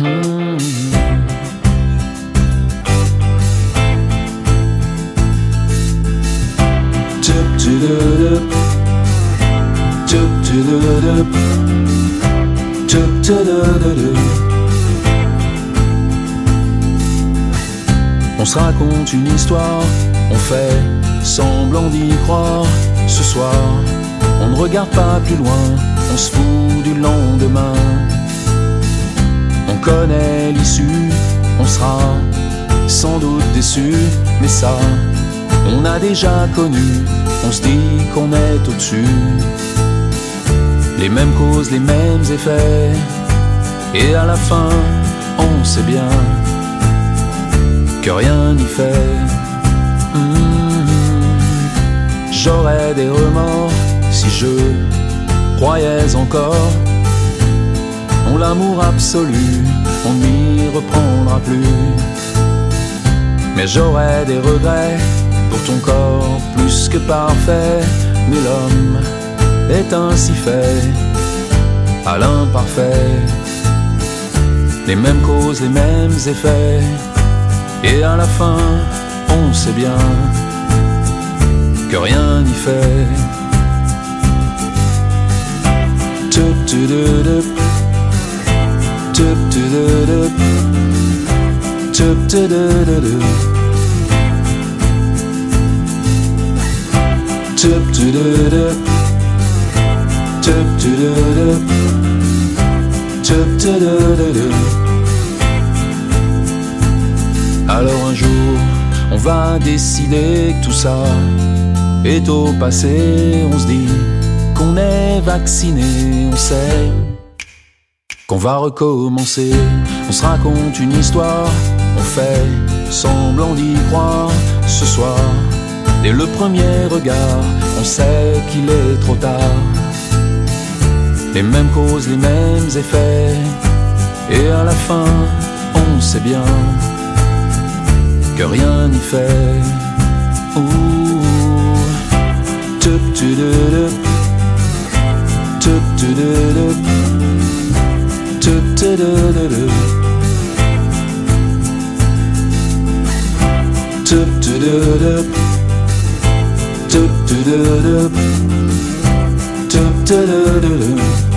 On se raconte une histoire, on fait semblant d'y croire. Ce soir, on ne regarde pas plus loin, on se fout du lendemain. On connaît l'issue, on sera sans doute déçu, mais ça, on a déjà connu, on se dit qu'on est au-dessus. Les mêmes causes, les mêmes effets, et à la fin, on sait bien que rien n'y fait. Hmm. J'aurais des remords si je croyais encore l'amour absolu, on n'y reprendra plus. Mais j'aurais des regrets pour ton corps plus que parfait, mais l'homme est ainsi fait à l'imparfait. Les mêmes causes, les mêmes effets, et à la fin, on sait bien que rien n'y fait. Alors un jour, on va décider que tout ça est au passé. On se dit qu'on est vacciné, on sait qu'on va recommencer. On se raconte une histoire, on fait semblant d'y croire. Ce soir, dès le premier regard, on sait qu'il est trop tard. Les mêmes causes, les mêmes effets, et à la fin, on sait bien que rien n'y fait. do do do do. Toop do do do. Toop do do do. Toop do do do do.